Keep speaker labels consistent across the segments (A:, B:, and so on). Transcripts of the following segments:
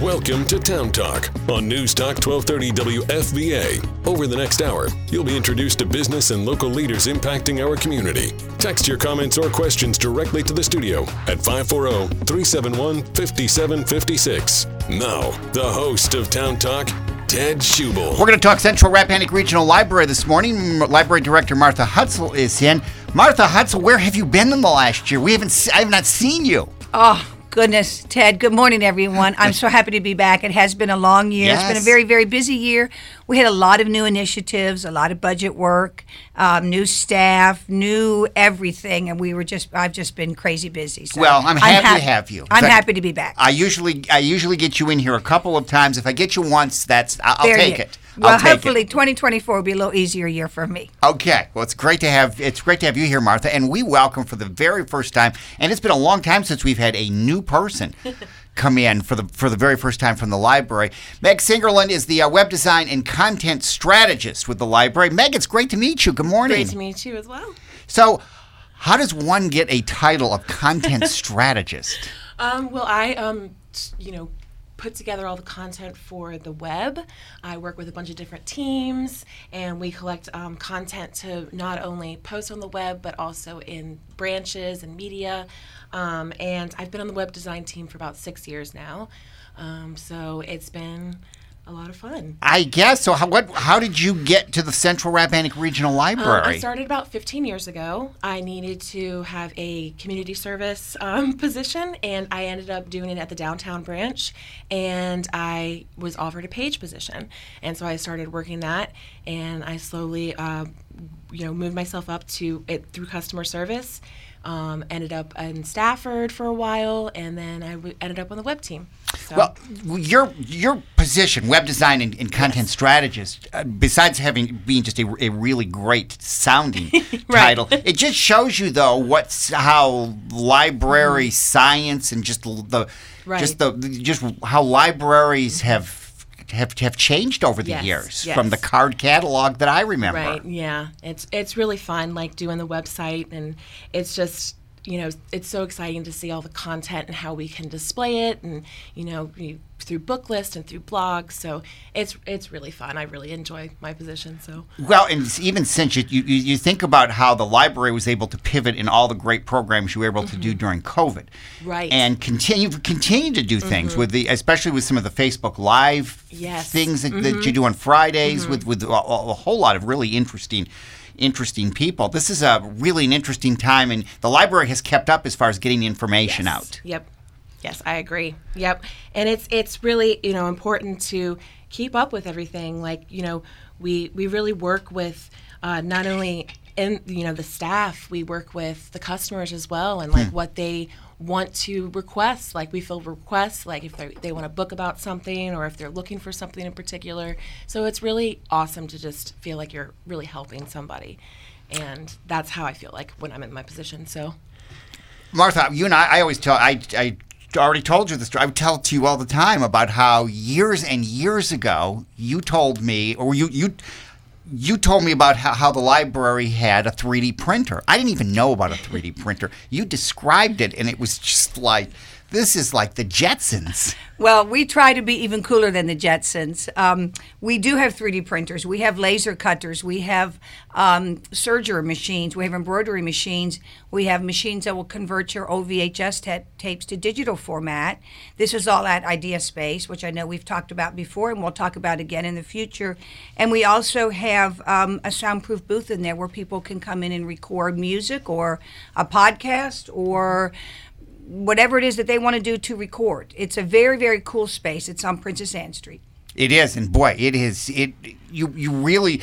A: Welcome to Town Talk on News Talk 1230 WFVA. Over the next hour, you'll be introduced to business and local leaders impacting our community. Text your comments or questions directly to the studio at 540 371 5756. Now, the host of Town Talk, Ted Schubel.
B: We're going to talk Central Rappahannock Regional Library this morning. Library Director Martha Hutzel is in. Martha Hutzel, where have you been in the last year? We haven't. se- I have not seen you.
C: Oh, goodness, Ted. Good morning, everyone. I'm so happy to be back. It has been a long year. It's been a very, very busy year. We had a lot of new initiatives, a lot of budget work, um, new staff, new everything, and we were just. I've just been crazy busy. So
B: Well, I'm happy to
C: hap-
B: have you.
C: I'm
B: But
C: happy to be back.
B: I usually, I usually get you in here a couple of times. If I get you once, that's I'll take it.
C: Well,
B: I'll take
C: hopefully,
B: it.
C: 2024 will be a little easier year for me.
B: Okay. Well, it's great to have it's great to have you here, Martha, and we welcome for the very first time. And it's been a long time since we've had a new person come in for the for the very first time from the library. Meg Slingerland is the uh, web design and content strategist with the library. Meg, it's great to meet you. Good morning.
D: Great to meet you as well.
B: So, how does one get a title of content strategist?
D: Um, well, I, um, you know, put together all the content for the web. I work with a bunch of different teams, and we collect um, content to not only post on the web, but also in branches and media. Um, and I've been on the web design team for about six years now. Um, so it's been a lot of fun.
B: I guess so. How what? How did you get to the Central Rappahannock Regional
D: Um,
B: Library?
D: I started about 15 years ago. I needed to have a community service um, position, and I ended up doing it at the downtown branch. And I was offered a page position, and so I started working that, and I slowly, uh, you know, moved myself up to it through customer service. Um, ended up in Stafford for a while, and then I w- ended up on the web team. So.
B: Well, your your position, web design and, and content strategist, uh, besides having being just a, a really great sounding title, it just shows you though what's how library science and just the just the just how libraries have have have changed over the
D: Yes,
B: years
D: yes.
B: from the card catalog that I remember.
D: Right. Yeah. It's it's really fun, like doing the website, and it's just you know it's so exciting to see all the content and how we can display it, and you know through book list and through blogs. So it's it's really fun. I really enjoy my position. So
B: Well, and even since you, you you think about how the library was able to pivot in all the great programs you were able to do during COVID,
D: Mm-hmm. Right. Mm-hmm.
B: and continue continue to do things with the especially with some of the Facebook Live
D: Yes. Mm-hmm.
B: things that, that you do on Fridays with with a, a a whole lot of really interesting interesting people. This is a really an interesting time, and the library has kept up as far as getting information
D: Yes.
B: out.
D: Yep. Yes, I agree. Yep. And it's it's really, you know, important to keep up with everything. Like, you know, we we really work with uh, not only in you know the staff, we work with the customers as well and like what they want to request. Like we fill requests, like if they want to book about something or if they're looking for something in particular. So it's really awesome to just feel like you're really helping somebody. And that's how I feel like when I'm in my position. So
B: Martha, you and I, I always tell, I, I already told you this story. I would tell to you all the time about how years and years ago you told me, or you, you, you told me about how, how the library had a 3D printer. I didn't even know about a 3D printer. You described it, and it was just like, this is like the Jetsons.
C: Well, we try to be even cooler than the Jetsons. Um, we do have 3D printers. We have laser cutters. We have um, serger machines. We have embroidery machines. We have machines that will convert your OVHS ta- tapes to digital format. This is all at Idea Space, which I know we've talked about before and we'll talk about again in the future. And we also have um, a soundproof booth in there where people can come in and record music or a podcast or whatever it is that they want to do to record. It's a very, very cool space. It's on Princess Anne Street.
B: It is, and boy, it is. It you you really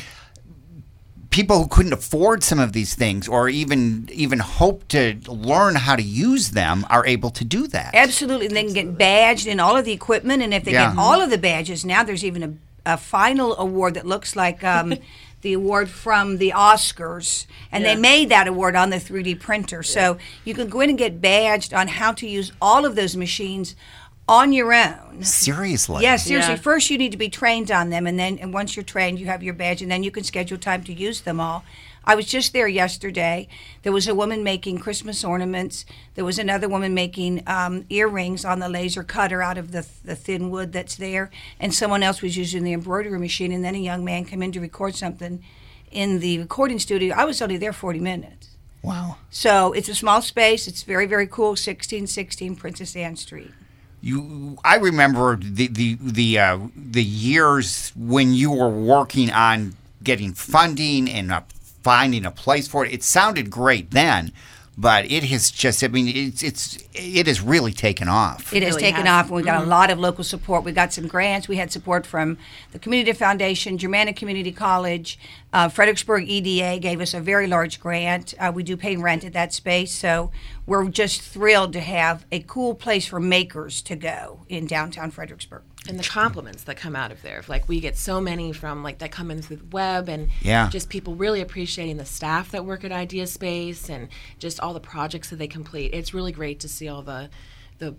B: people who couldn't afford some of these things or even even hope to learn how to use them are able to do that.
C: Absolutely. And they can get badged in all of the equipment. And if they
B: Yeah.
C: get all of the badges, now there's even a, a final award that looks like um, the award from the Oscars. And they made that award on the 3D printer. So you can go in and get badged on how to use all of those machines on your own.
B: Seriously.
C: Yes, seriously.
D: Yeah.
C: First, you need to be trained on them, and then and once you're trained, you have your badge, and then you can schedule time to use them all. I was just there yesterday. There was a woman making Christmas ornaments. There was another woman making um, earrings on the laser cutter out of the, the thin wood that's there. And someone else was using the embroidery machine. And then a young man came in to record something in the recording studio. I was only there 40 minutes.
B: Wow.
C: So it's a small space. It's very, very cool. 1616 Princess Anne Street.
B: You, I remember the the the uh, the years when you were working on getting funding and uh, finding a place for it. It sounded great then, but it has just. I mean, it's it's it has really taken off.
C: It has
D: really
C: taken
D: has.
C: off, and we got a lot of local support. We got some grants. We had support from the Community Foundation, Germanna Community College, uh, Fredericksburg EDA gave us a very large grant. Uh, we do pay rent at that space, so we're just thrilled to have a cool place for makers to go in downtown Fredericksburg.
D: and the compliments that come out of there. Like we get so many from like that come in through the web and
B: Yeah.
D: just people really appreciating the staff that work at Idea Space and just all the projects that they complete. It's really great to see all the the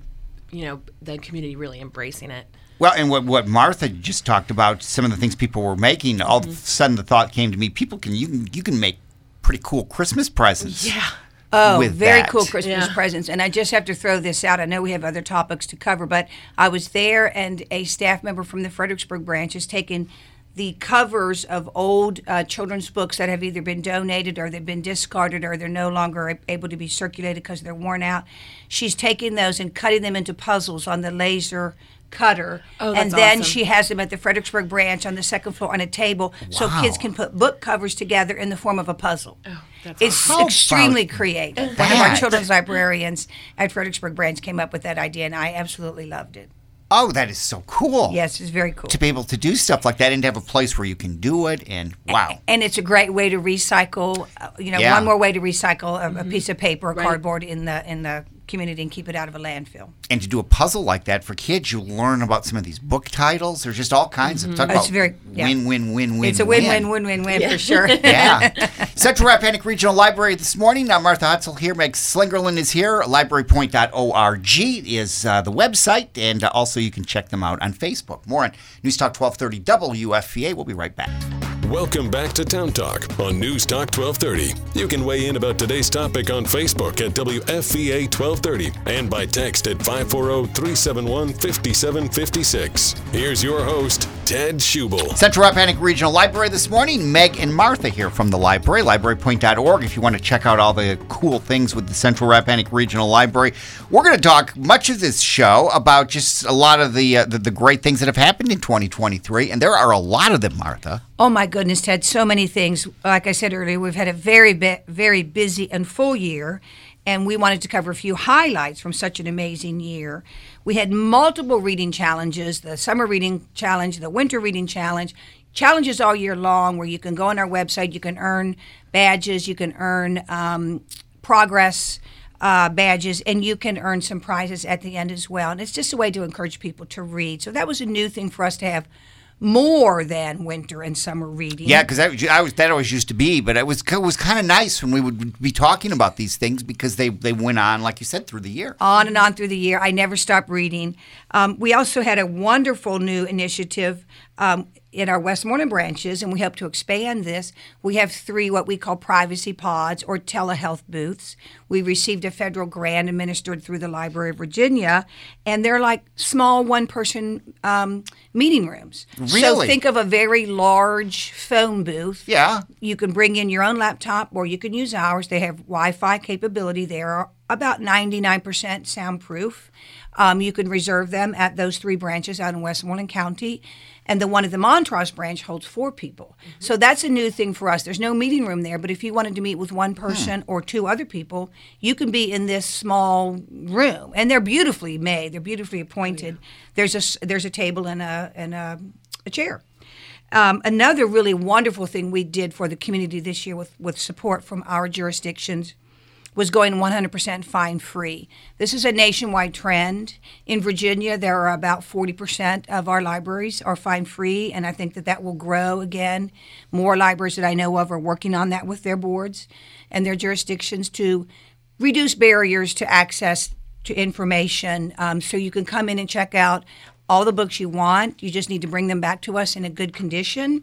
D: you know the community really embracing it.
B: Well, and what, what Martha just talked about, some of the things people were making, all of a mm-hmm. sudden the thought came to me: people can you can you can make pretty cool Christmas presents.
D: Yeah.
C: Oh,
B: with
C: very
B: that.
C: cool Christmas
D: Yeah.
C: presents. And I just have to throw this out. I know we have other topics to cover, but I was there and a staff member from the Fredericksburg branch has taken the covers of old uh, children's books that have either been donated or they've been discarded or they're no longer able to be circulated because they're worn out. She's taking those and cutting them into puzzles on the laser cutter.
D: Oh,
C: and then
D: awesome.
C: she has them at the Fredericksburg branch on the second floor on a table so kids can put book covers together in the form of a puzzle.
D: Oh, that's
C: it's
B: awesome.
C: Extremely creative. One of our children's librarians at Fredericksburg Branch came up with that idea, and I absolutely loved it.
B: Oh, that is so cool.
C: Yes, it's very cool.
B: To be able to do stuff like that and to have a place where you can do it, and wow.
C: And it's a great way to recycle. Uh, you know,
B: Yeah.
C: one more way to recycle a, a piece of paper, or
D: Right.
C: cardboard in the in the community and keep it out of a landfill.
B: and to do a puzzle like that for kids, you learn about some of these book titles. There's just all kinds of talk
C: It's
B: about
C: very- yeah.
B: win, win, win, win.
C: it's a win-win, win-win, win for sure.
B: yeah. Central Rappahannock Regional Library this morning. Now, Martha Hutzel here. Meg Slingerland is here. LibraryPoint.org is uh, the website, and uh, also you can check them out on Facebook. More on News Talk 1230 WFVA. We'll be right back.
A: Welcome back to Town Talk on News Talk 1230. You can weigh in about today's topic on Facebook at WFVA 1230 and by text at 540 371 5756. Here's your host, Ted Schubel.
B: Central Rappahannock Regional Library this morning. Meg and Martha here from the library, librarypoint.org. If you want to check out all the cool things with the Central Rappahannock Regional Library, we're going to talk much of this show about just a lot of the, uh, the the great things that have happened in 2023, and there are a lot of them, Martha.
C: Oh my goodness, Ted! So many things. Like I said earlier, we've had a very, very busy and full year, and we wanted to cover a few highlights from such an amazing year. We had multiple reading challenges: the summer reading challenge, the winter reading challenge, challenges all year long, where you can go on our website, you can earn badges, you can earn um, progress. Uh, badges and you can earn some prizes at the end as well. And it's just a way to encourage people to read. So that was a new thing for us to have more than winter and summer reading.
B: Yeah, because I, I was that always used to be, but it was it was kind of nice when we would be talking about these things because they they went on, like you said, through the year.
C: on and on through the year. I never stopped reading. Um, we also had a wonderful new initiative um, in our Westmoreland branches, and we hope to expand this. We have three what we call privacy pods or telehealth booths. We received a federal grant administered through the Library of Virginia, and they're like small one person um, meeting rooms.
B: Really?
C: So think of a very large phone booth.
B: Yeah.
C: You can bring in your own laptop or you can use ours. They have Wi Fi capability. They are about 99% soundproof. Um, you can reserve them at those three branches out in Westmoreland County. And the one at the Montrose branch holds four people. So that's a new thing for us. There's no meeting room there, but if you wanted to meet with one person or two other people, you can be in this small room. And they're beautifully made. They're beautifully appointed. There's a there's a table and a and a, a chair. Um, another really wonderful thing we did for the community this year with, with support from our jurisdictions was going 100% fine free. This is a nationwide trend. In Virginia, there are about 40% of our libraries are fine free, and I think that that will grow again. More libraries that I know of are working on that with their boards and their jurisdictions to reduce barriers to access to information um, so you can come in and check out all the books you want. You just need to bring them back to us in a good condition.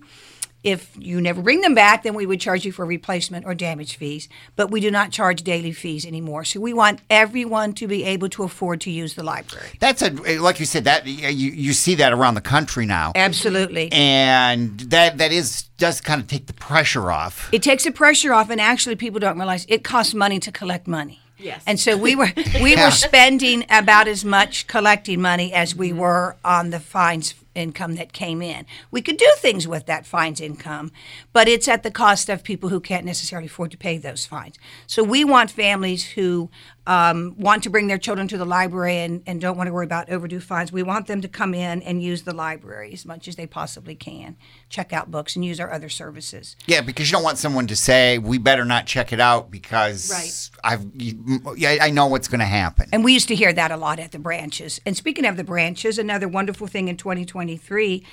C: If you never bring them back, then we would charge you for replacement or damage fees. But we do not charge daily fees anymore. So we want everyone to be able to afford to use the library.
B: That's a like you said that you you see that around the country now,
C: Absolutely.
B: and that that is does kind of take the pressure off.
C: It takes the pressure off, and actually, people don't realize it costs money to collect money.
D: Yes.
C: And so we were we
B: Yeah.
C: were spending about as much collecting money as we mm-hmm. were on the fines income that came in. We could do things with that fines income, but it's at the cost of people who can't necessarily afford to pay those fines. So we want families who um, want to bring their children to the library and, and don't want to worry about overdue fines. We want them to come in and use the library as much as they possibly can, check out books, and use our other services.
B: Yeah, because you don't want someone to say we better not check it out because
D: Right.
B: I've yeah, I know what's going to happen.
C: And we used to hear that a lot at the branches. And speaking of the branches, another wonderful thing in 2023,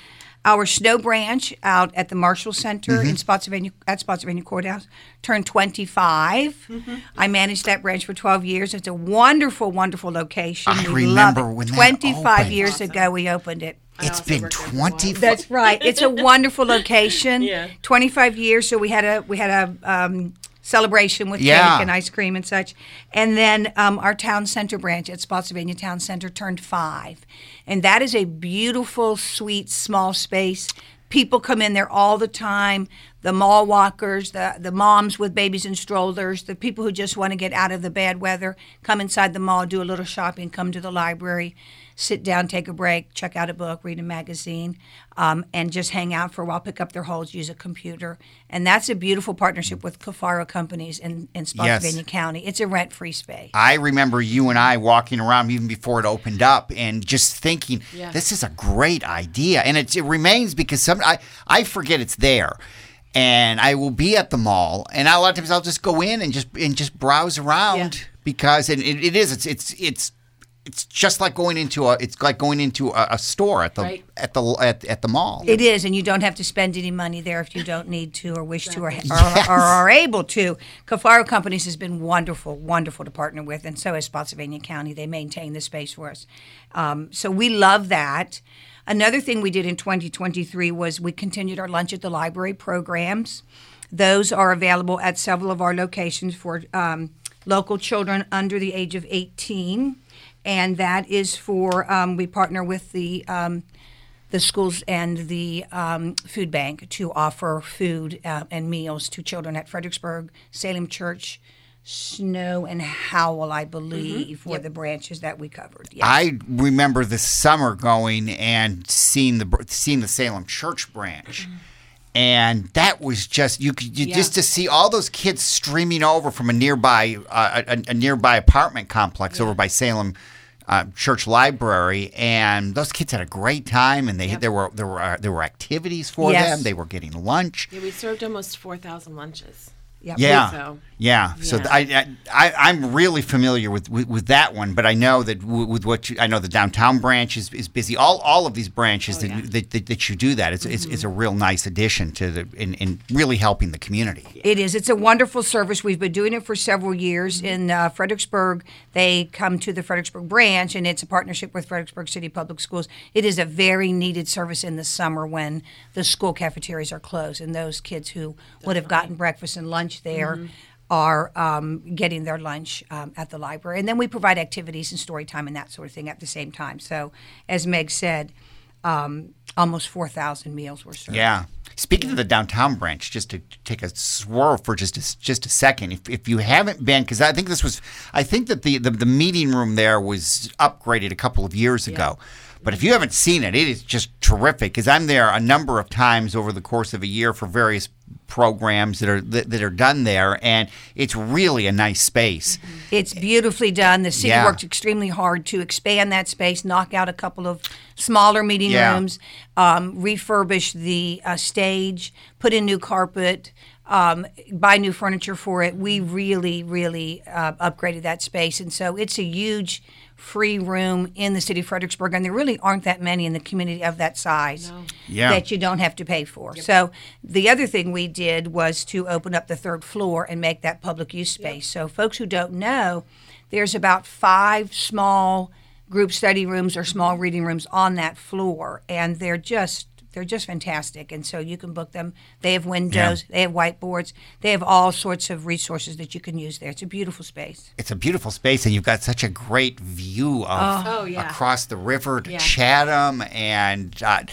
C: our snow branch out at the Marshall Center
B: Mm-hmm.
C: in Spotsylvania at Spotsylvania Courthouse turned 25.
B: Mm-hmm.
C: I managed that branch for 12 years. It's a wonderful, wonderful location.
B: I
C: We love
B: remember
C: it.
B: when
C: 25
B: opened.
C: years ago we opened it.
B: It's been
D: worked there
B: twenty.
C: That's right. It's a wonderful location.
D: Yeah.
C: 25 years. So we had a we had a um, celebration with
B: Yeah.
C: cake and ice cream and such. And then um, our town center branch at Spotsylvania Town Center turned five, and that is a beautiful, sweet, small space. People come in there all the time. The mall walkers, the the moms with babies and strollers, the people who just want to get out of the bad weather, come inside the mall, do a little shopping, come to the library, sit down, take a break, check out a book, read a magazine, um, and just hang out for a while, pick up their holds, use a computer. And that's a beautiful partnership with Cafaro Companies in, in Spotsylvania County. It's a rent free space.
B: I remember you and I walking around even before it opened up and just thinking,
D: Yeah.
B: this is a great idea. And it, it remains because some I, I forget it's there. And I will be at the mall and a lot of times I'll just go in and just and just browse around
D: Yeah.
B: because and it, it is it's it's it's it's just like going into a it's like going into a, a store at the
D: Right.
B: at the at, at the mall.
C: It is, and you don't have to spend any money there if you don't need to or wish to or, or,
B: Yes.
C: or are able to. Cafaro Companies has been wonderful, wonderful to partner with, and so has Spotsylvania County. They maintain the space for us. Um, so we love that. Another thing we did in 2023 was we continued our Lunch at the Library programs. Those are available at several of our locations for um, local children under the age of 18. And that is for, um, we partner with the um, the schools and the um, food bank to offer food uh, and meals to children at Fredericksburg, Salem Church, Snow, and Howell, I believe, were the branches that we covered. Yes.
B: I remember this summer going and seeing the seeing the Salem Church branch. And that was just you could you,
D: Yeah.
B: just to see all those kids streaming over from a nearby uh, a, a nearby apartment complex over by Salem uh, Church Library, and those kids had a great time, and they there were there were uh, there were activities for
C: Yes.
B: them. They were getting lunch.
D: Yeah, we served almost 4,000 lunches.
C: Yep.
B: Yeah,
D: So-
B: yeah. So
D: Yeah.
B: th- I, I, I'm really familiar with, with, with that one, but I know that w- with what you, I know the downtown branch is, is busy. All all of these branches oh, that,
D: yeah.
B: that, that that you do that, it's, it's, it's a mm-hmm. real nice addition to the in, in really helping the community.
C: It is. It's a wonderful service. We've been doing it for several years mm-hmm. in uh, Fredericksburg. They come to the Fredericksburg branch, and it's a partnership with Fredericksburg City Public Schools. It is a very needed service in the summer when the school cafeterias are closed, and those kids who would have gotten breakfast and lunch there. Mm-hmm. Are um, getting their lunch um, at the library, and then we provide activities and story time and that sort of thing at the same time. So, as Meg said, um, almost four thousand meals were served.
B: Yeah. Speaking of the downtown branch, just to take a swirl for just a, just a second, if, if you haven't been, because I think this was, I think that the, the, the meeting room there was upgraded a couple of years ago. But if you haven't seen it, it is just terrific because I'm there a number of times over the course of a year for various programs that are that, that are done there, and it's really a nice space.
C: It's beautifully done. The city
B: Yeah.
C: worked extremely hard to expand that space, knock out a couple of smaller meeting
B: Yeah.
C: rooms, um, refurbish the uh, stage, put in new carpet, um, buy new furniture for it. We really, really uh, upgraded that space, and so it's a huge free room in the city of Fredericksburg, and there really aren't that many in the community of that size
B: Yeah.
C: that you don't have to pay for. So the other thing we did was to open up the third floor and make that public use space. So folks who don't know, there's about five small group study rooms or small reading rooms on that floor, and they're just They're just fantastic, and so you can book them. They have windows, they have whiteboards, they have all sorts of resources that you can use there. It's a beautiful space.
B: It's a beautiful space, and you've got such a great view of
D: Oh, yeah.
B: across the river to
D: Yeah.
B: Chatham, and uh,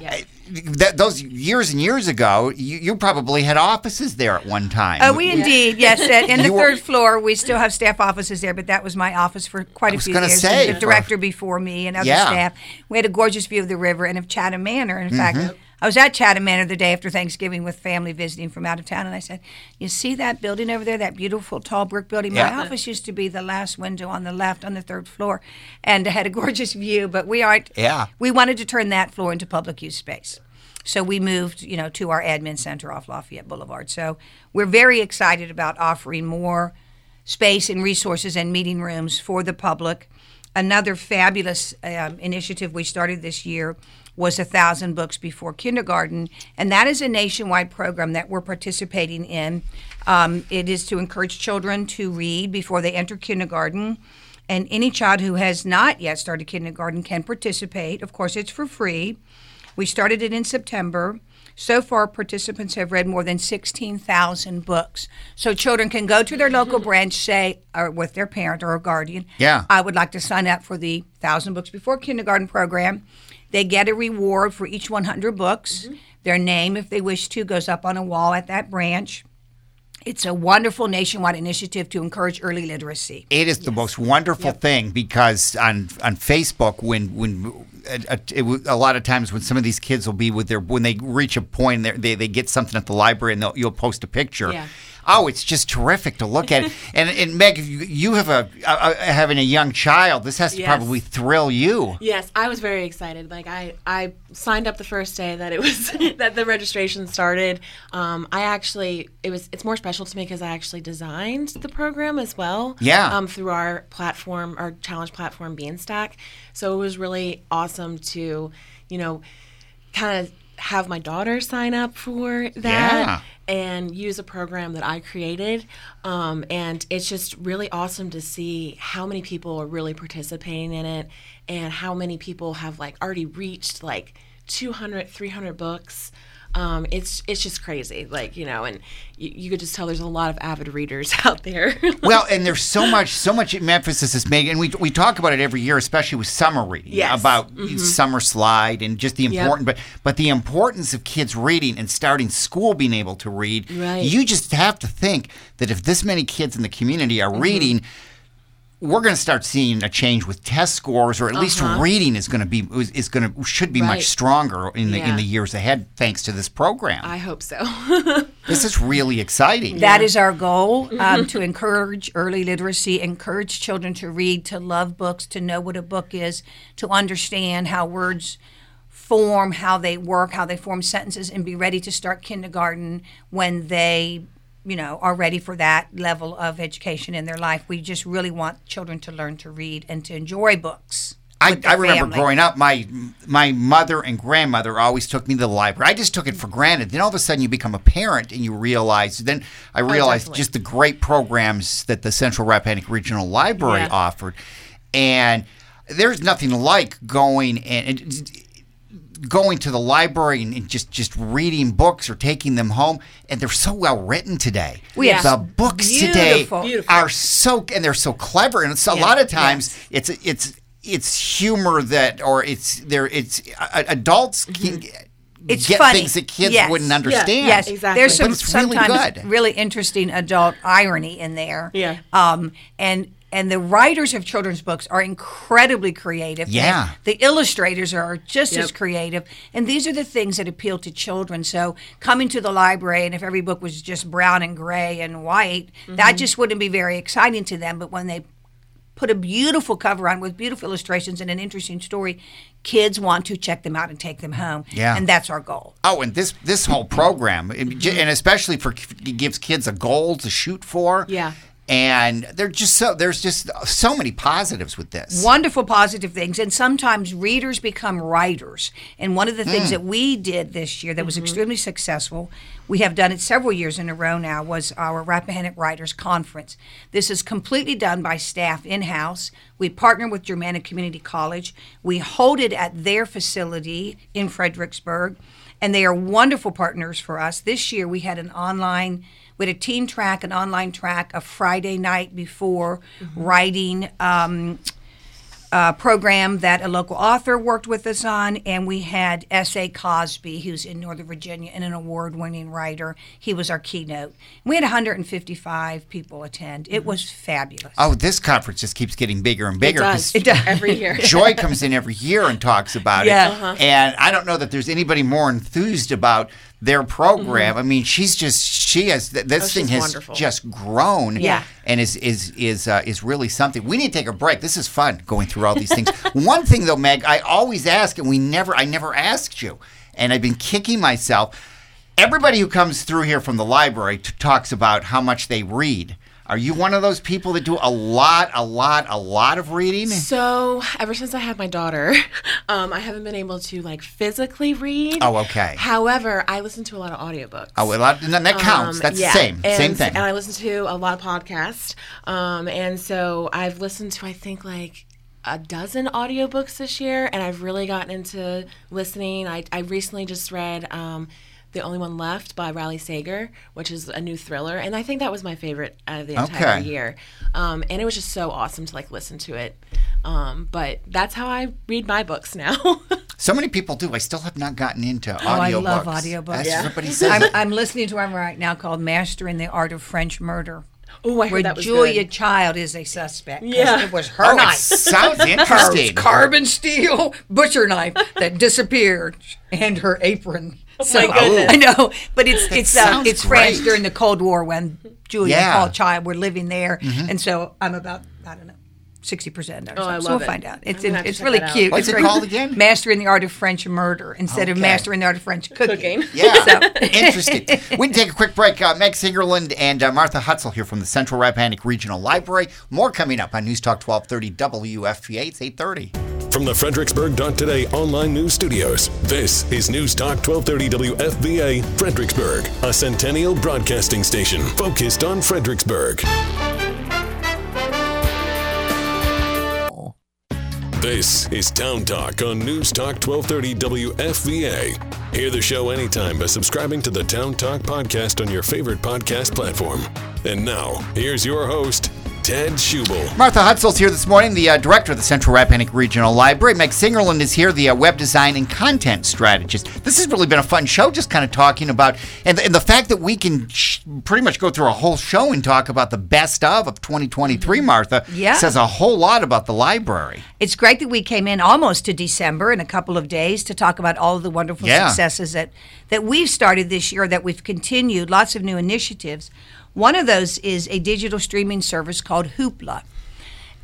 D: Yeah.
B: that, those years and years ago, you, you probably had offices there at one time.
C: Oh, we indeed, yes. At, in the
B: You were-
C: third floor, we still have staff offices there, but that was my office for quite a few years.
B: say,
C: and the
B: for-
C: director before me and other
B: Yeah.
C: staff. We had a gorgeous view of the river and of Chatham Manor. In fact,
B: Mm-hmm.
C: I was at Chatham Manor the day after Thanksgiving with family visiting from out of town, and I said, "You see that building over there? That beautiful tall brick building? My
B: Yeah.
C: office used to be the last window on the left on the third floor, and it had a gorgeous view. But we aren't.
B: Yeah.
C: We wanted to turn that floor into public use space." So we moved, you know, to our admin center off Lafayette Boulevard. So we're very excited about offering more space and resources and meeting rooms for the public. Another fabulous um, initiative we started this year was a thousand books before kindergarten, and that is a nationwide program that we're participating in. Um, it is to encourage children to read before they enter kindergarten. And any child who has not yet started kindergarten can participate. Of course, it's for free. We started it in September. So far, participants have read more than 16,000 books. So children can go to their local branch, say, or with their parent or a guardian,
B: Yeah.
C: I would like to sign up for the 1,000 Books Before Kindergarten program. They get a reward for each 100 books. Mm-hmm. Their name, if they wish to, goes up on a wall at that branch. It's a wonderful nationwide initiative to encourage early literacy.
B: It is the most wonderful thing because on on Facebook when when a, a, it, w- a lot of times when some of these kids will be with their when they reach a point they're- they they get something at the library and they'll, you'll post a picture.
D: Yeah.
B: Oh, it's just terrific to look at. and and Meg, you, you have a, a, a having a young child. This has to
D: Yes.
B: probably thrill you.
D: Yes, I was very excited. Like I, I signed up the first day that it was that the registration started. Um, I actually, it was, it's more special to me because I actually designed the program as well.
B: Yeah.
D: Um, through our platform, our challenge platform, Beanstack. So it was really awesome to, you know, kind of have my daughter sign up for that
B: Yeah.
D: and use a program that I created. Um, and it's just really awesome to see how many people are really participating in it and how many people have like already reached like 200, 300 books. Um, it's it's just crazy, like you know, and you, you could just tell there's a lot of avid readers out there.
B: Well, and there's so much, so much emphasis is made, and we we talk about it every year, especially with summer reading,
D: Yes.
B: about summer slide and just the
D: Yep.
B: important, but but the importance of kids reading and starting school being able to read.
D: Right.
B: You just have to think that if this many kids in the community are reading. We're going to start seeing a change with test scores, or at least reading is going to be is, is going to should be
D: Right.
B: much stronger in the in the years ahead, thanks to this program.
D: I hope so.
B: this is really exciting.
C: That is our goal um, to encourage early literacy, encourage children to read, to love books, to know what a book is, to understand how words form, how they work, how they form sentences, and be ready to start kindergarten when they, you know, are ready for that level of education in their life. We just really want children to learn to read and to enjoy books.
B: I, I remember
C: family.
B: growing up, my my mother and grandmother always took me to the library. I just took it for granted. Then all of a sudden, you become a parent and you realize. Then I oh, realized
D: definitely.
B: just the great programs that the Central Rappahannock Regional Library
D: Yeah.
B: offered, and there's nothing like going and. and going to the library and and just just reading books or taking them home and they're so well written today
C: We have
B: the books today
C: beautiful-
D: Beautiful.
B: are so and they're so clever and it's a
D: Yeah.
B: lot of times it's it's it's humor that or it's there it's uh, adults can
C: It's
B: get
C: funny.
B: things that kids
C: Yes.
B: wouldn't understand
C: Yes,
D: Exactly.
C: There's
B: But
C: some
B: it's really good.
C: really interesting adult irony in there.
D: Yeah.
C: Um, and and the writers of children's books are incredibly creative.
B: Yeah.
C: The, the illustrators are just as creative, and these are the things that appeal to children. So coming to the library, and if every book was just brown and gray and white, that mm-hmm. just wouldn't be very exciting to them. But when they put a beautiful cover on with beautiful illustrations and an interesting story, kids want to check them out and take them home.
B: Yeah.
C: And that's our goal.
B: oh and this this whole program mm-hmm. and especially for it gives kids a goal to shoot for
D: Yeah.
B: And they're just so there's just so many positives with this.
C: wonderful positive things. And sometimes readers become writers. And one of the things hmm. that we did this year that was mm-hmm. extremely successful we have done it several years in a row now was our rappahannock writers conference. This is completely done by staff in-house. We partner with germanna community college. We hold it at their facility in fredericksburg. And they are wonderful partners for us. This year we had an online we had a teen track an online track a friday night before writing um, uh, program that a local author worked with us on, and we had S.A. Cosby, who's in Northern Virginia and an award winning writer. He was our keynote. We had 155 people attend. It was fabulous.
B: Oh, this conference just keeps getting bigger and bigger.
D: It
B: bigger.
D: does.
B: 'cause
D: every year.
B: Joy comes in every year and talks about
C: Yeah.
B: it.
C: Uh-huh.
B: And I don't know that there's anybody more enthused about their program. I mean, she's just she has th- this
D: Oh,
B: thing has
D: wonderful.
B: just grown.
C: Yeah.
B: and is is is uh, is really something. We need to take a break. This is fun going through all these things. One thing though, Meg, I always ask, and we never, I never asked you, and I've been kicking myself. Everybody who comes through here from the library t- talks about how much they read. Are you one of those people that do a lot, a lot, a lot of reading?
D: So ever since I had my daughter, um, I haven't been able to like physically read.
B: Oh, okay.
D: However, I listen to a lot of audiobooks.
B: Oh, a lot, that counts.
D: Um,
B: That's
D: yeah.
B: the same,
D: and,
B: same thing.
D: And I listen to a lot of podcasts. Um, and so I've listened to, I think, like a dozen audiobooks this year, and I've really gotten into listening. I, I recently just read um, The Only One Left by Riley Sager, which is a new thriller. And I think that was my favorite out of the entire
B: Okay.
D: year. Um, and it was just so awesome to like listen to it. Um, but that's how I read my books now.
B: So many people do. I still have not gotten into audiobooks.
C: Oh, I love audiobooks.
B: That's
C: yeah.
B: everybody says.
C: I'm, I'm listening to one right now called Mastering the Art of French Murder.
D: oh, I heard
C: Where
D: that was
C: Julia
D: good.
C: Child is a suspect.
D: Yeah.
C: It was her
B: oh, it
C: knife.
B: sounds
C: her
B: interesting.
C: carbon steel butcher knife that disappeared and her apron. So,
D: my goodness.
C: I know, but it's it's uh, it's France
B: great.
C: during the Cold War when Julia
B: Yeah.
C: and Paul Child were living there, and so I'm about I don't know. Sixty percent.
D: Oh, I
C: so
D: love
C: we'll
D: it.
C: find out. It's
D: I'm gonna have to
C: it's really cute.
B: What's
C: It's
B: it
C: very-
B: called again?
C: Mastering the Art of French Murder instead of Mastering the Art of French Cooking.
D: Cooking.
B: Yeah, interesting. We can take a quick break. Uh, Meg Slingerland and uh, Martha Hutzel here from the Central Rappahannock Regional Library. More coming up on News Talk 1230 WFVA. It's 830.
A: From the Fredericksburg.today online news studios, this is News Talk 1230 WFVA Fredericksburg, a centennial broadcasting station focused on Fredericksburg. This is Town Talk on News Talk 1230 WFVA. Hear the show anytime by subscribing to the Town Talk podcast on your favorite podcast platform. And now, here's your host, Ted Schubel.
B: Martha Hutzel's here this morning, the uh, director of the Central Rappahannock Regional Library. Meg Slingerland is here, the uh, web design and content strategist. This has really been a fun show, just kind of talking about, and, and the fact that we can sh- pretty much go through a whole show and talk about the best of of 2023, Martha,
C: Yeah.
B: says a whole lot about the library.
C: It's great that we came in almost to December in a couple of days to talk about all of the wonderful
B: Yeah.
C: successes that, that we've started this year, that we've continued, lots of new initiatives. One of those is a digital streaming service called Hoopla.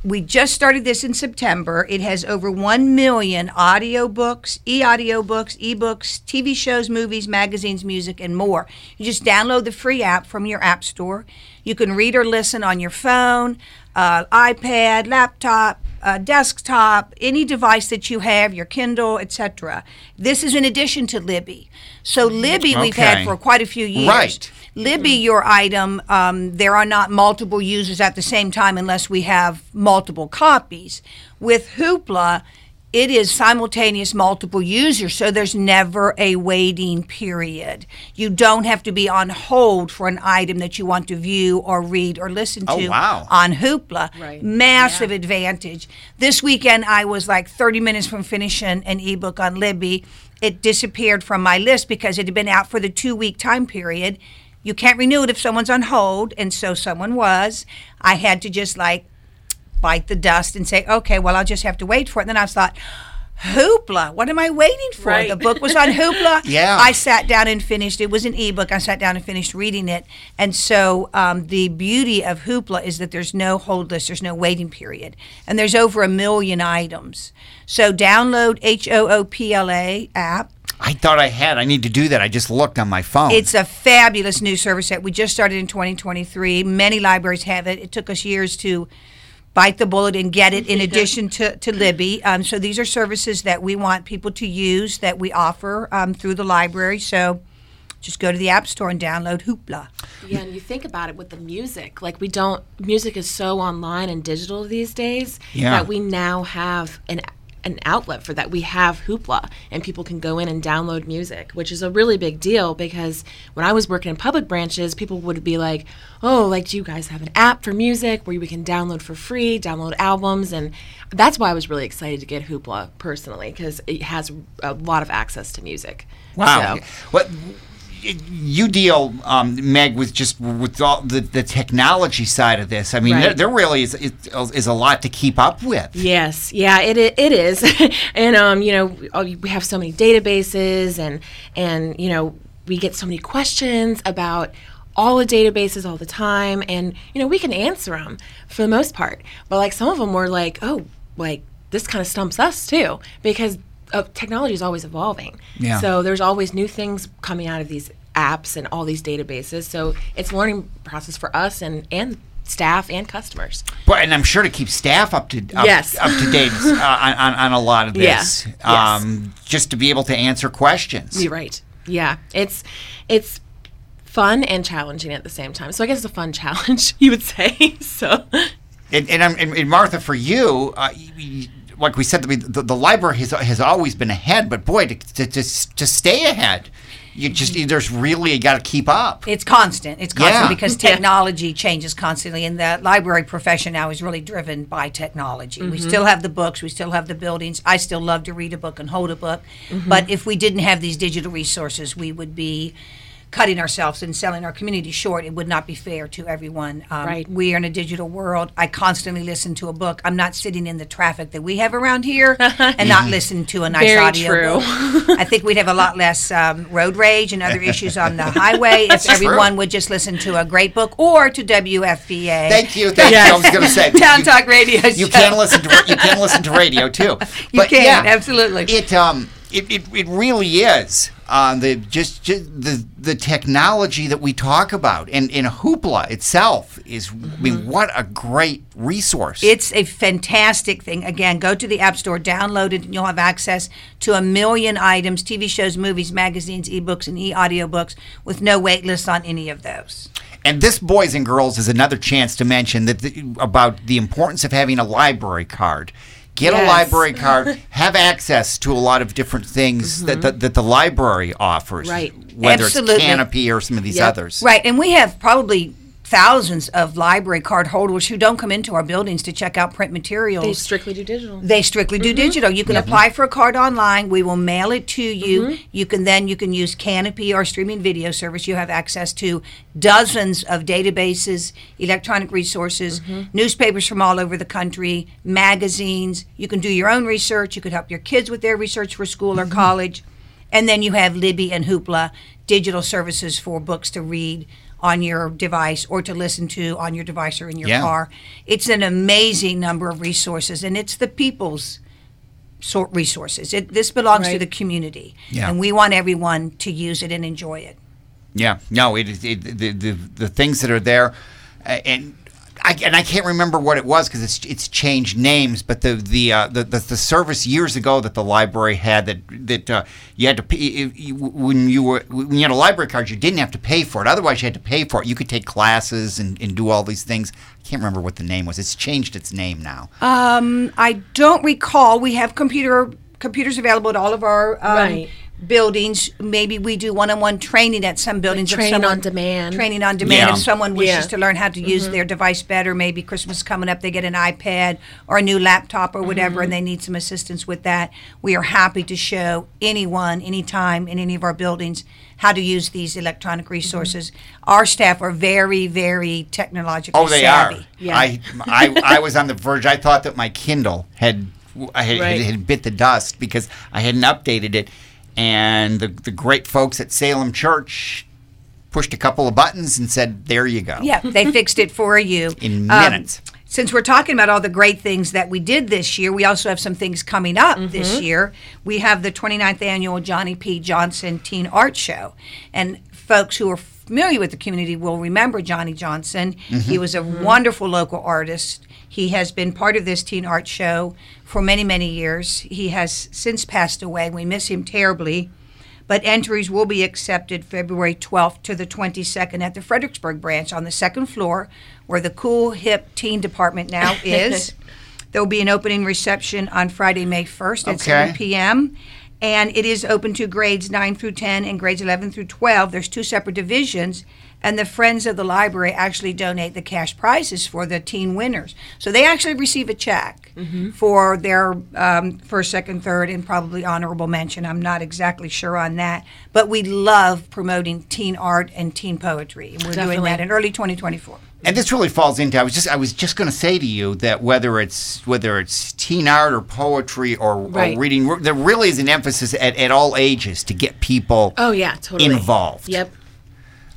C: We just started this in September. It has over 1 million audiobooks, e audiobooks, ebooks, TV shows, movies, magazines, music, and more. You just download the free app from your app store. You can read or listen on your phone, uh, iPad, laptop, uh, desktop, any device that you have, your Kindle, etc. This is in addition to Libby. So, Libby we've had for quite a few years.
B: Right.
C: Libby, your item, um, there are not multiple users at the same time unless we have multiple copies. With Hoopla, it is simultaneous multiple users, so there's never a waiting period. You don't have to be on hold for an item that you want to view or read or listen to
B: Oh,
C: to
B: wow.
C: on Hoopla.
D: Right.
C: Massive advantage. This weekend, I was like 30 minutes from finishing an ebook on Libby. It disappeared from my list because it had been out for the two week time period. You can't renew it if someone's on hold, and so someone was. I had to just like bite the dust and say, okay, well, I'll just have to wait for it. And then I thought, Hoopla, what am I waiting for?
D: Right.
C: The book was on Hoopla.
B: Yeah.
C: I sat down and finished. It was an ebook. I sat down and finished reading it. And so um, the beauty of Hoopla is that there's no hold list, there's no waiting period, and there's over a million items. So download H O O P L A app.
B: I thought I had. I need to do that. I just looked on my phone.
C: It's a fabulous new service that we just started in 2023. Many libraries have it. It took us years to bite the bullet and get it in addition to, to Libby. Um, so these are services that we want people to use that we offer um, through the library. So just go to the App Store and download Hoopla.
D: Yeah, and you think about it with the music. Like we don't music is so online and digital these days
B: Yeah.
D: that we now have an an outlet for that. We have Hoopla and people can go in and download music, which is a really big deal because when I was working in public branches, people would be like, "Oh, like do you guys have an app for music where we can download for free, download albums?" And that's why I was really excited to get Hoopla personally because it has a lot of access to music.
B: Wow.
D: So-
B: What you deal, um, Meg, with just with all the, the technology side of this. I mean,
D: Right.
B: there, there really is, is is a lot to keep up with.
D: Yes, yeah, it it is, and um, you know, oh, we have so many databases, and and you know, we get so many questions about all the databases all the time, and you know, we can answer them for the most part, but like some of them were like, oh, like this kind of stumps us too because uh, technology is always evolving.
B: Yeah.
D: So there's always new things coming out of these apps and all these databases. So it's a learning process for us and and staff and customers.
B: But and I'm sure to keep staff up to up,
D: Yes.
B: up to date uh, on, on on a lot of
D: Yeah.
B: this,
D: Yes.
B: um, just to be able to answer questions.
D: You're right. Yeah, it's it's fun and challenging at the same time. So I guess it's a fun challenge, you would say. So
B: And, and, I'm- and, and Martha, for you, uh, y- y- like we said, the, the, the library has, has always been ahead, but boy, to, to, to, to stay ahead, you just there's really you got to keep up.
C: It's constant. It's constant
B: Yeah.
C: because
D: Yeah.
C: technology changes constantly, and the library profession now is really driven by technology. We mm-hmm. still have the books, we still have the buildings. I still love to read a book and hold a book, mm-hmm. but if we didn't have these digital resources, we would be cutting ourselves and selling our community short. It would not be fair to everyone. Um,
D: Right.
C: We are in a digital world. I constantly listen to a book. I'm not sitting in the traffic that we have around here and not listen to a nice
D: Very
C: audio
D: true.
C: book. I think we'd have a lot less um, road rage and other issues on the highway if
B: true.
C: everyone would just listen to a great book or to WFVA.
B: Thank you. Thank you. I was going to say
C: Town
B: you,
C: Talk Radio.
B: you
C: show.
B: can listen to you can listen to radio too.
C: You
B: But
C: can,
B: yeah,
C: absolutely.
B: It um it, it, it really is uh, the just, just the the technology that we talk about and and Hoopla itself is I mean what a great resource.
C: It's a fantastic thing. Again, go to the App Store, download it, and you'll have access to a million items TV shows, movies, magazines, ebooks, and e audiobooks with no wait list on any of those.
B: And this, boys and girls, is another chance to mention that the, about the importance of having a library card. Get a library card. Have access to a lot of different things that, mm-hmm. that that the library offers.
D: Right.
B: Whether
C: Absolutely.
B: it's Kanopy or some of these
D: Yep.
B: others.
C: Right, and we have probably thousands of library card holders who don't come into our buildings to check out print materials.
D: they strictly do digital.
C: They strictly do mm-hmm. digital. You can apply for a card online. We will mail it to you. Mm-hmm. You can then you can use Kanopy or streaming video service. You have access to dozens of databases, electronic resources, mm-hmm. newspapers from all over the country, magazines. You can do your own research. You could help your kids with their research for school or college. And then you have Libby and Hoopla, digital services for books to read on your device or to listen to on your device or in your
B: Yeah.
C: car. It's an amazing number of resources, and it's the people's sort resources. It, this belongs to the community,
B: Yeah.
C: and we want everyone to use it and enjoy it.
B: Yeah, no, it is it, the, the the things that are there, uh, and I and I can't remember what it was because it's it's changed names, but the the, uh, the the the service years ago that the library had that that uh, you had to pay if you, when you were when you had a library card you didn't have to pay for it. Otherwise, you had to pay for it. You could take classes and, and do all these things. I can't remember what the name was. It's changed its name now.
C: I don't recall. We have computer computers available at all of our um,
D: Right.
C: Buildings. Maybe we do one-on-one training at some buildings. if
D: training on demand.
C: Training on demand.
B: Yeah.
C: If someone wishes
D: Yeah.
C: to learn how to use mm-hmm. their device better, maybe Christmas coming up, they get an iPad or a new laptop or whatever, mm-hmm. and they need some assistance with that. We are happy to show anyone, anytime, in any of our buildings how to use these electronic mm-hmm. resources. Our staff are very, very technologically
B: Oh, they
C: savvy.
B: are.
D: Yeah.
B: I, I I was on the verge. I thought that my Kindle had I had,
D: Right.
B: had, had bit the dust because I hadn't updated it, and the the great folks at Salem Church pushed a couple of buttons and said, "There you go."
C: Yeah, they fixed it for you
B: In
C: Um,
B: minutes.
C: since we're talking about all the great things that we did this year, we also have some things coming up mm-hmm. this year. We have the 29th annual Johnny P. Johnson Teen Art Show. And folks who are familiar with the community will remember Johnny Johnson. He mm-hmm. was a mm-hmm. wonderful local artist. He has been part of this teen art show for many, many years. He has since passed away. We miss him terribly but entries will be accepted February 12th to the 22nd at the Fredericksburg branch on the second floor where the cool hip teen department now is. there will be an opening reception on Friday, May 1st at 7 p.m. And it is open to grades 9 through 10 and grades 11 through 12. There's two separate divisions, and the Friends of the Library actually donate the cash prizes for the teen winners. So they actually receive a check for their um, first, second, third, and probably honorable mention. I'm not exactly sure on that, but we love promoting teen art and teen poetry, and we're doing that in early 2024.
B: And this really falls into. I was just. I was just going to say to you that whether it's whether it's teen art or poetry or,
D: Right.
B: or reading, there really is an emphasis at, at all ages to get people
D: Oh yeah, totally
B: involved.
D: Yep.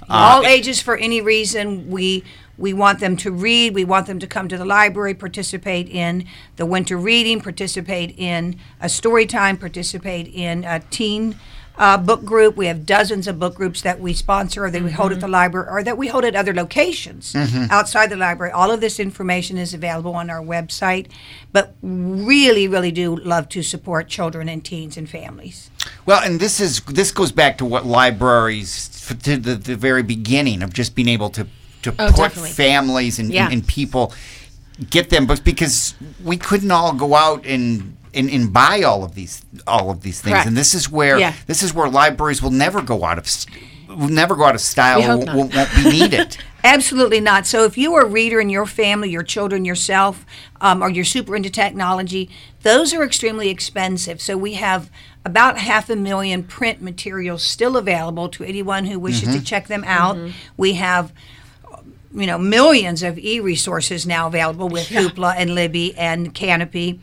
C: Uh, all ages for any reason we we want them to read we want them to come to the library participate in the winter reading participate in a story time participate in a teen uh, book group. We have dozens of book groups that we sponsor or that we hold at the library or that we hold at other locations outside the library. All of this information is available on our website but really really do love to support children and teens and families.
B: Well, and this is this goes back to what libraries to the, the very beginning of just being able to to
D: Oh,
B: put
D: definitely.
B: families and,
D: Yeah.
B: and, and people get them, books because we couldn't all go out and, and and buy all of these all of these things,
D: Correct.
B: and this is where
D: Yeah.
B: this is where libraries will never go out of will never go out of style. Won't, won't, won't be needed.
C: Absolutely not. So, if you are a reader in your family, your children, yourself, um, or you're super into technology, those are extremely expensive. So, we have about half a million print materials still available to anyone who wishes to check them out. We have you know millions of e-resources now available with Hoopla and Libby and Kanopy.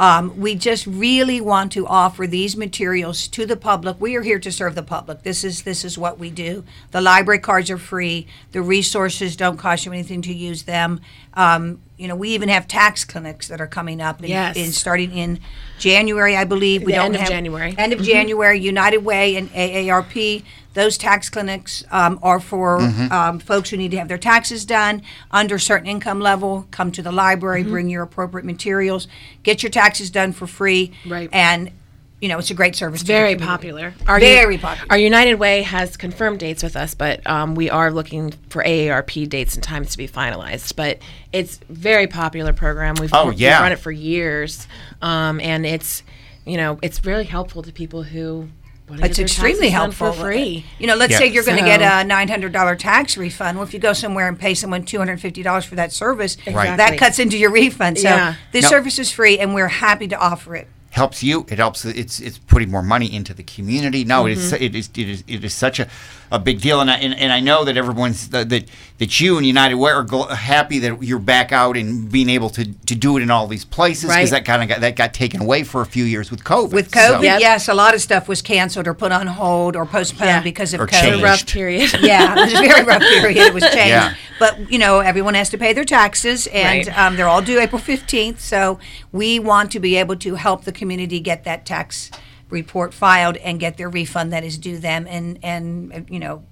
C: Um, we just really want to offer these materials to the public. We are here to serve the public. This is this is what we do. The library cards are free. The resources don't cost you anything to use them. Um, you know, we even have tax clinics that are coming up. In,
D: Yes.
C: in starting in January, I believe. We
D: The
C: don't
D: end of
C: have-
D: January.
C: End of January. United Way and AARP. Those tax clinics um, are for um, folks who need to have their taxes done under certain income level. Come to the library, bring your appropriate materials, get your taxes done for free,
D: Right.
C: And you know it's a great service. to
D: Very popular. Our
C: Very popular.
D: Our United Way has confirmed dates with us, but um, we are looking for AARP dates and times to be finalized. But it's very popular program. We've,
B: Oh,
D: we've run it for years, um, and it's you know it's really helpful to people who. Wanna
C: It's extremely helpful
D: for free.
C: You know, let's
B: Yeah.
C: say you're going to get a nine hundred dollar tax refund. Well, if you go somewhere and pay someone two hundred fifty dollars for that service,
B: Right.
C: that cuts into your refund. So
D: Yeah.
C: this
B: No.
C: service is free, and we're happy to offer it.
B: Helps you. It helps. It's it's putting more money into the community. No, it is it is it is it is such a, a big deal, and I, and, and I know that everyone's that that, that you and United Way are gl- happy that you're back out and being able to, to do it in all these places because
D: Right.
B: that kind of got that got taken away for a few years with COVID.
C: With
B: So-
C: COVID,
D: Yep.
C: yes, a lot of stuff was canceled or put on hold or postponed
D: Yeah.
C: because of
B: Or
C: COVID.
B: changed.
D: A rough period.
C: yeah, it was a very rough period. It was changed.
B: Yeah.
C: But, you know, everyone has to pay their taxes, and
D: Right.
C: um, they're all due April 15th. So we want to be able to help the community get that tax report filed and get their refund that is due them and, and you know,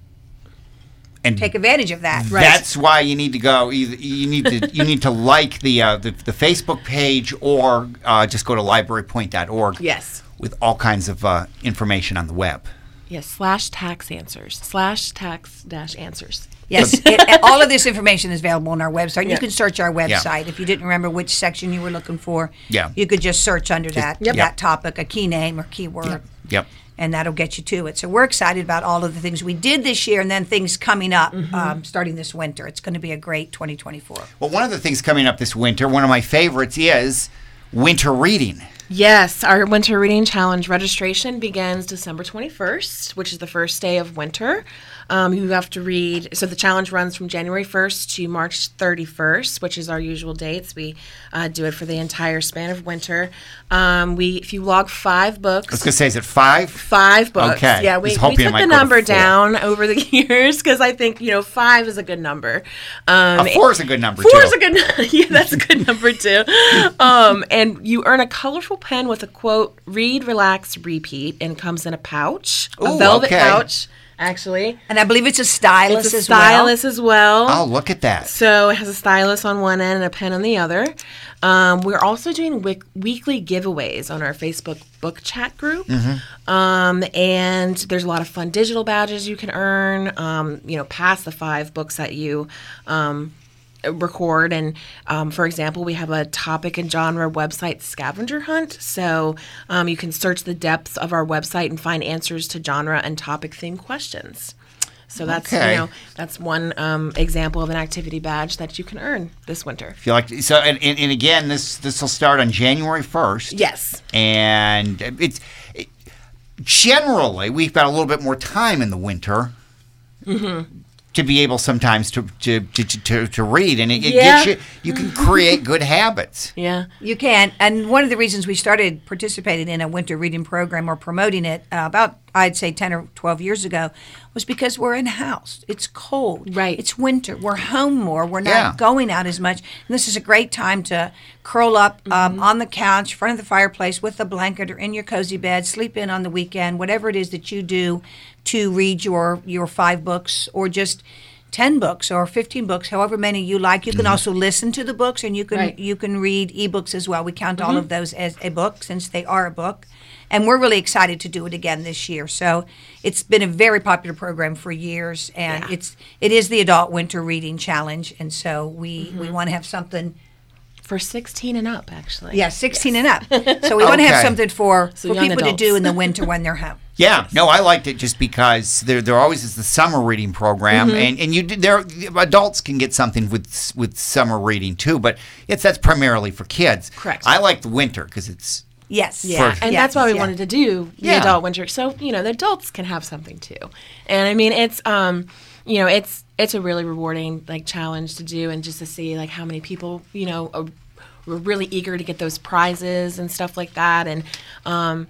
B: and
C: take advantage of that.
B: That's why you need to go. Either you need to you need to like the uh, the, the Facebook page or uh, just go to librarypoint.org.
D: Yes.
B: with all kinds of uh, information on the web.
D: Yes. Slash tax answers. Slash tax dash answers.
C: Yes, it, all of this information is available on our website. You can search our website if you didn't remember which section you were looking for.
B: Yeah.
C: you could just search under that
B: Yep.
C: that topic, a key name or keyword.
B: Yep.
C: and that'll get you to it. So we're excited about all of the things we did this year, and then things coming up
B: Mm-hmm.
C: um, starting this winter. It's going to be a great 2024.
B: Well, one of the things coming up this winter, one of my favorites is winter reading.
D: Yes, our Winter Reading Challenge registration begins December 21st, which is the first day of winter. Um, you have to read, so the challenge runs from January 1st to March 31st, which is our usual dates. We uh, do it for the entire span of winter. Um, we, if you log five books,
B: I was gonna say, is it five?
D: Five books.
B: Okay.
D: Yeah, we, we took the
B: go to
D: number down over the years because I think, you know, five is a good number. Um,
B: A four is a good number
D: Four
B: too.
D: is a good yeah, that's a good number too. Um, and you earn a colorful pen with a quote: "Read, relax, repeat," and comes in a pouch, a velvet
B: okay.
D: pouch, actually.
C: And I believe it's a stylus
D: It's a
C: as
D: stylus as well.
B: Oh, look at that.
D: So it has a stylus on one end and a pen on the other. Um, we're also doing week- weekly giveaways on our Facebook book chat group. Um, and there's a lot of fun digital badges you can earn, um, you know, past the five books that you um, record. And um, for example, we have a topic and genre website scavenger hunt. So um, you can search the depths of our website and find answers to genre and topic theme questions. So that's
B: Okay.
D: you know that's one um, example of an activity badge that you can earn this winter.
B: Feel like so, and, and, and again, this this will start on January first.
D: Yes.
B: and it's it, generally we've got a little bit more time in the winter to be able sometimes to to to, to, to read, and it, it
D: Yeah.
B: gets you. You can create good habits.
D: Yeah.
C: You can. And one of the reasons we started participating in a winter reading program or promoting it uh, about, I'd say, 10 or 12 years ago was because we're in house. It's cold.
D: Right.
C: It's winter. We're home more. We're not
B: Yeah.
C: going out as much. And this is a great time to curl up um, on the couch, front of the fireplace with a blanket or in your cozy bed, sleep in on the weekend, whatever it is that you do to read your, your five books or just 10 books or 15 books however many you like. You can mm-hmm. also listen to the books and you can
D: Right.
C: you can read ebooks as well. We count all mm-hmm. of those as a book since they are a book. And we're really excited to do it again this year. So it's been a very popular program for years and it's it is the adult winter reading challenge. And so we we mm-hmm. want to have something
D: For 16 and up, actually.
C: yeah 16 and up. So we want to have something for
D: So
C: for people to do in the winter when they're home
B: Yeah, no, I liked it just because there there always is the summer reading program,
D: Mm-hmm.
B: and and you there adults can get something with with summer reading too, but it's that's primarily for kids.
D: Correct.
B: I like the winter because it's
C: yes
D: Yeah,
B: For-
D: and
C: Yes,
D: that's why we
C: yeah.
D: wanted to do the
B: Yeah.
D: adult winter, so you know the adults can have something too. And I mean, it's um, you know, it's it's a really rewarding like challenge to do, and just to see like how many people you know are, were really eager to get those prizes and stuff like that, and um,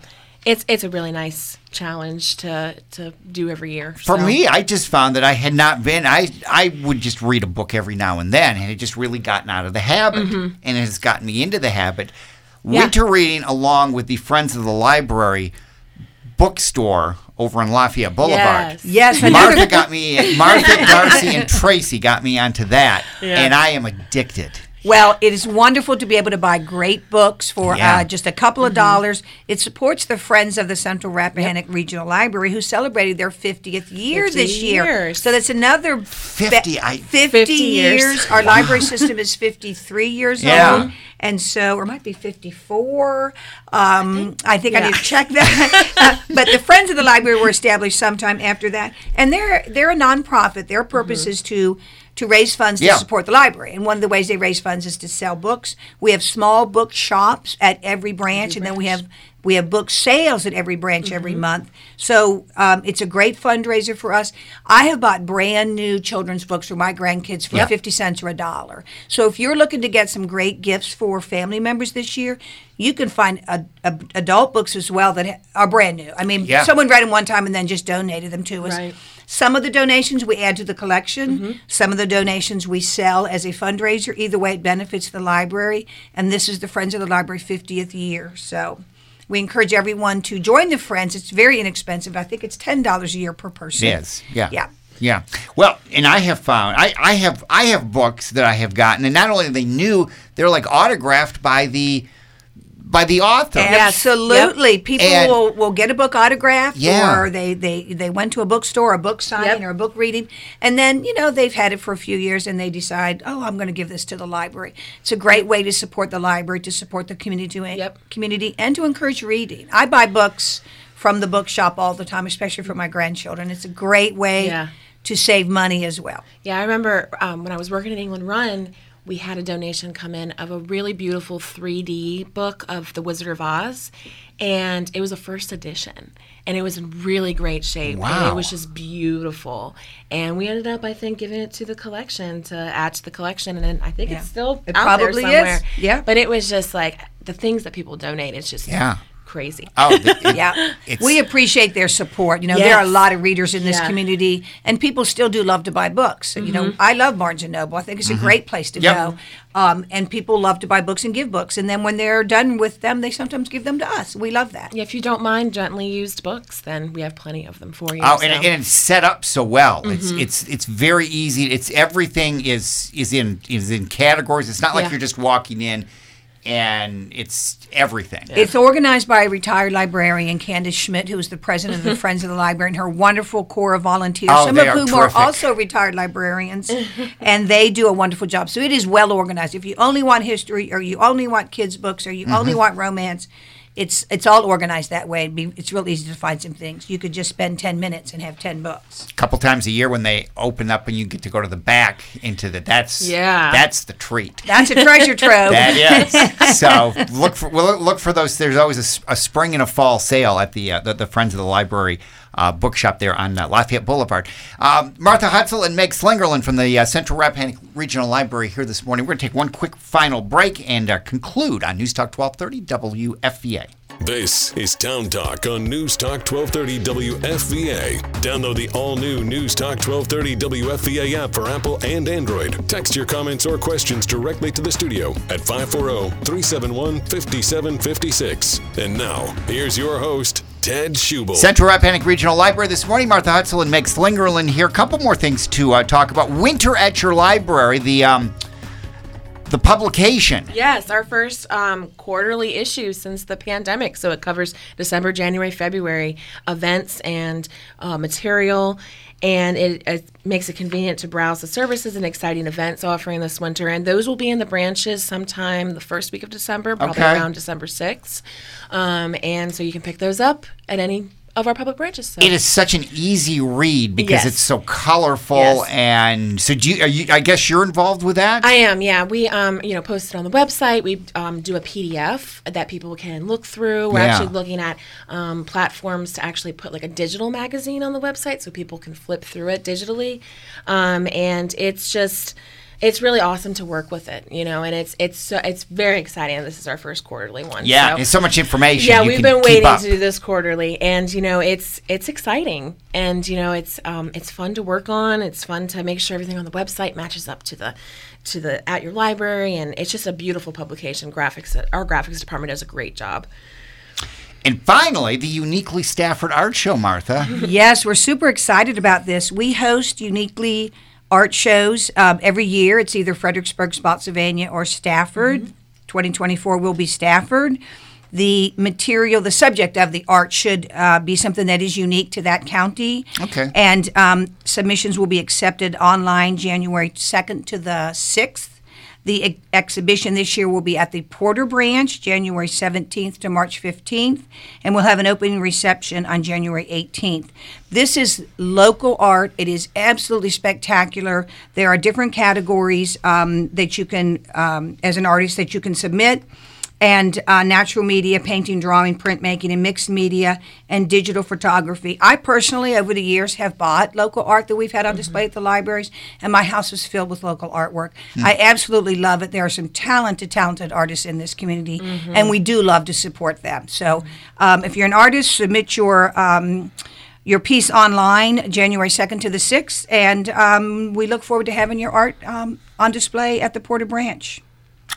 D: it's it's a really nice challenge to to do every year.
B: For
D: so.
B: me, I just found that I had not been. I I would just read a book every now and then, and it just really gotten out of the habit, and it has gotten me into the habit.
D: Mm-hmm. Yeah.
B: Winter reading, along with the Friends of the Library bookstore over on Lafayette Boulevard.
D: Yes.
C: yes
B: Martha got me. Martha, Darcy, and Tracy got me onto that,
D: Yeah.
B: and I am addicted.
C: Well, it is wonderful to be able to buy great books for
B: Yeah.
C: uh, just a couple of dollars. It supports the Friends of the Central Rappahannock Regional Library, who celebrated their 50th year
D: 50
C: this year.
D: years.
C: So that's another be-
B: 50, I-
C: 50,
D: 50
C: years.
D: years.
C: Our library system is 53 years
B: Yeah.
C: old. And so, or it might be 54. Um, I think I,
D: yeah.
C: need to check that. Uh, but the Friends of the Library were established sometime after that. And they're, they're a nonprofit. Their purpose is to to raise funds
B: Yeah.
C: to support the library. And one of the ways they raise funds is to sell books. We have small book shops at every branch, and then we have we have book sales at every branch every month. So um, it's a great fundraiser for us. I have bought brand new children's books for my grandkids for
B: Yeah.
C: fifty cents or a dollar. So if you're looking to get some great gifts for family members this year. You can find a, a, adult books as well that are brand new. I mean,
B: Yeah.
C: someone read them one time and then just donated them to us.
D: Right.
C: Some of the donations we add to the collection.
B: Mm-hmm.
C: Some of the donations we sell as a fundraiser. Either way, it benefits the library. And this is the Friends of the Library 50th year. So we encourage everyone to join the Friends. It's very inexpensive. I think it's $10 a year per person.
B: Yes. Yeah.
C: Yeah.
B: Yeah. Well, and I have found I, I have I have books that I have gotten, and not only are they new, they're like autographed by the by the author.
C: Absolutely. People
B: And-
C: will, will get a book autographed
B: Yeah.
C: or they, they, they went to a bookstore, a book signing
D: Yep.
C: or a book reading, and then, you know, they've had it for a few years and they decide, oh, I'm going to give this to the library. It's a great way to support the library, to support the community,
D: Yep.
C: community and to encourage reading. I buy books from the bookshop all the time, especially for my grandchildren. It's a great way
D: Yeah.
C: to save money as well.
D: Yeah, I remember um, when I was working at England Run, we had a donation come in of a really beautiful 3D book of The Wizard of Oz, and it was a first edition, and it was in really great shape. And
B: Wow.
D: it was just beautiful, and we ended up, I think, giving it to the collection to add to the collection, and then I think
C: Yeah.
D: it's still
C: It
D: out
C: probably
D: there somewhere.
C: Yeah.
D: but it was just like the things that people donate. It's just
B: Yeah.
D: Crazy.
B: Oh, the- it-
C: Yeah,
B: It's-
C: we appreciate their support. You know, there are a lot of readers in this
D: Yeah.
C: community, and people still do love to buy books. You know, I love Barnes and Noble. I think it's a great place to
B: Yep.
C: go, um, and people love to buy books and give books. And then when they're done with them, they sometimes give them to us. We love that.
D: Yeah, if you don't mind gently used books, then we have plenty of them for you.
B: Oh,
D: so.
B: and, and it's set up so well.
C: Mm-hmm.
B: It's it's it's very easy. It's everything is is in is in categories. It's not like
D: Yeah.
B: you're just walking in and it's everything.
C: It's organized by a retired librarian, Candace Schmidt, who is the president of the Friends of the Library, and her wonderful core of volunteers,
B: Oh,
C: some of whom
B: terrific.
C: are also retired librarians, and they do a wonderful job. So it is well organized. If you only want history, or you only want kids' books, or you only
B: Mm-hmm.
C: want romance, it's it's all organized that way. It'd be, it's real easy to find some things. You could just spend ten minutes and have ten books.
B: a couple times a year when they open up and you get to go to the back into the that's
D: Yeah.
B: that's the treat.
C: That's a treasure trove.
B: That is. so look for well, look for those. There's always a spring and a fall sale at the uh, the, the Friends of the Library uh, bookshop there on uh, Lafayette Boulevard. Um, Martha Hutzel and Meg Slingerland from the uh, Central Rappahannock Regional Library here this morning. We're going to take one quick final break and uh, conclude on News Talk 1230 WFVA.
A: This is Town Talk on News Talk 1230 WFVA. Download the all new News Talk 1230 WFVA app for Apple and Android. Text your comments or questions directly to the studio at 540 371 5756. And now, here's your host, Ted Schubel.
B: Central Rappahannock Regional Library this morning. Martha Hutzel and Meg Slingerland here. A couple more things to uh, talk about. Winter at your library. The um, the publication.
D: Yes, our first um, quarterly issue since the pandemic. So it covers December, January, February events and uh, material. And it, it makes it convenient to browse the services and exciting events offering this winter. And those will be in the branches sometime the first week of December, probably
B: Okay.
D: around December 6th. Um, and so you can pick those up at any of our public branches. So.
B: It is such an easy read because
D: Yes.
B: it's so colorful
D: Yes.
B: and so. Do you, are you? I guess you're involved with that.
D: I am, yeah. We, um, you know, post it on the website. We um, do a PDF that people can look through. We're
B: Yeah.
D: actually looking at um, platforms to actually put like a digital magazine on the website so people can flip through it digitally. Um, and it's just, it's really awesome to work with it, you know. And it's it's so, it's very exciting. This is our first quarterly one.
B: yeah,
D: so-
B: it's so much information.
D: yeah,
B: you
D: we've
B: can
D: been waiting
B: up.
D: to do this quarterly, and you know, it's it's exciting, and you know, it's um, it's fun to work on. It's fun to make sure everything on the website matches up to the to the at your library, and it's just a beautiful publication. Graphics, our graphics department does a great job.
B: And finally, the uniquely Stafford Art Show, Martha.
C: Yes, we're super excited about this. We host uniquely art shows um, every year. It's either Fredericksburg, Spotsylvania, or Stafford. 2024 will be Stafford. The material, the subject of the art should uh, be something that is unique to that county.
B: Okay.
C: And um, submissions will be accepted online January 2nd to the 6th. The ex- exhibition this year will be at the Porter Branch, January 17th to March 15th, and we'll have an opening reception on January 18th. This is local art. It is absolutely spectacular. There are different categories um, that you can, um, as an artist, that you can submit and uh, natural media, painting, drawing, printmaking, and mixed media, and digital photography. I personally, over the years, have bought local art that we've had on display at the libraries, and my house is filled with local artwork. I absolutely love it. There are some talented, talented artists in this community, and we do love to support them. So, um, if you're an artist, submit your. Um, your piece online January 2nd to the 6th, and um, we look forward to having your art um, on display at the Porter Branch.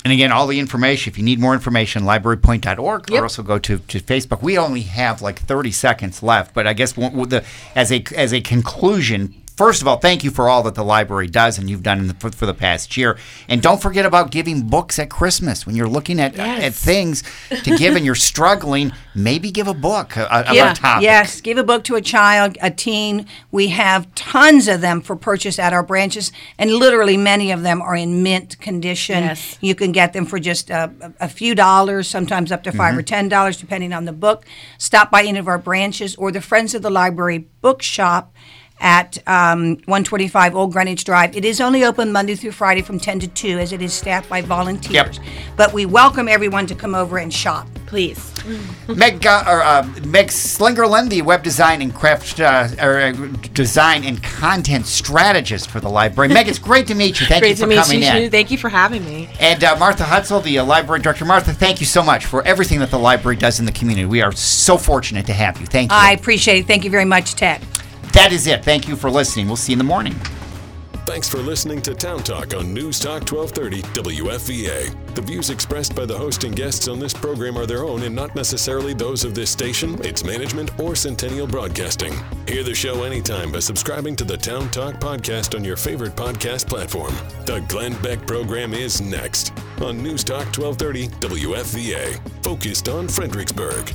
B: And again, all the information, if you need more information, librarypoint.org
D: Yep.
B: or also go to, to Facebook. We only have like 30 seconds left, but I guess one- the, as, a, as a conclusion, first of all, thank you for all that the library does and you've done in the, for, for the past year. And don't forget about giving books at Christmas. When you're looking at,
D: Yes.
B: at things to give and you're struggling, maybe give a book uh, about
C: Yeah,
B: a topic.
C: Yes, give a book to a child, a teen. We have tons of them for purchase at our branches, and literally many of them are in mint condition.
D: Yes.
C: You can get them for just a, a few dollars, sometimes up to 5 or ten dollars, depending on the book. Stop by any of our branches or the Friends of the Library bookshop at um, 125 Old Greenwich Drive. It is only open Monday through Friday from 10 to 2, as it is staffed by volunteers. But we welcome everyone to come over and shop.
D: Please.
B: Meg, uh, or, uh, Meg Slingerland, the web design and craft uh, or uh, design and content strategist for the library. Meg, it's great to meet you. Thank
D: Great
B: you for
D: to meet
B: coming
D: you.
B: in.
D: too. Thank you for having me.
B: And uh, Martha Hutzel, the uh, library director. Martha, thank you so much for everything that the library does in the community. We are so fortunate to have you. Thank you.
C: I appreciate it. Thank you very much, Ted.
B: That is it. Thank you for listening. We'll see you in the morning.
A: Thanks for listening to Town Talk on News Talk 1230 WFVA. The views expressed by the host and guests on this program are their own and not necessarily those of this station, its management, or Centennial Broadcasting. Hear the show anytime by subscribing to the Town Talk podcast on your favorite podcast platform. The Glenn Beck program is next on News Talk 1230 WFVA, focused on Fredericksburg.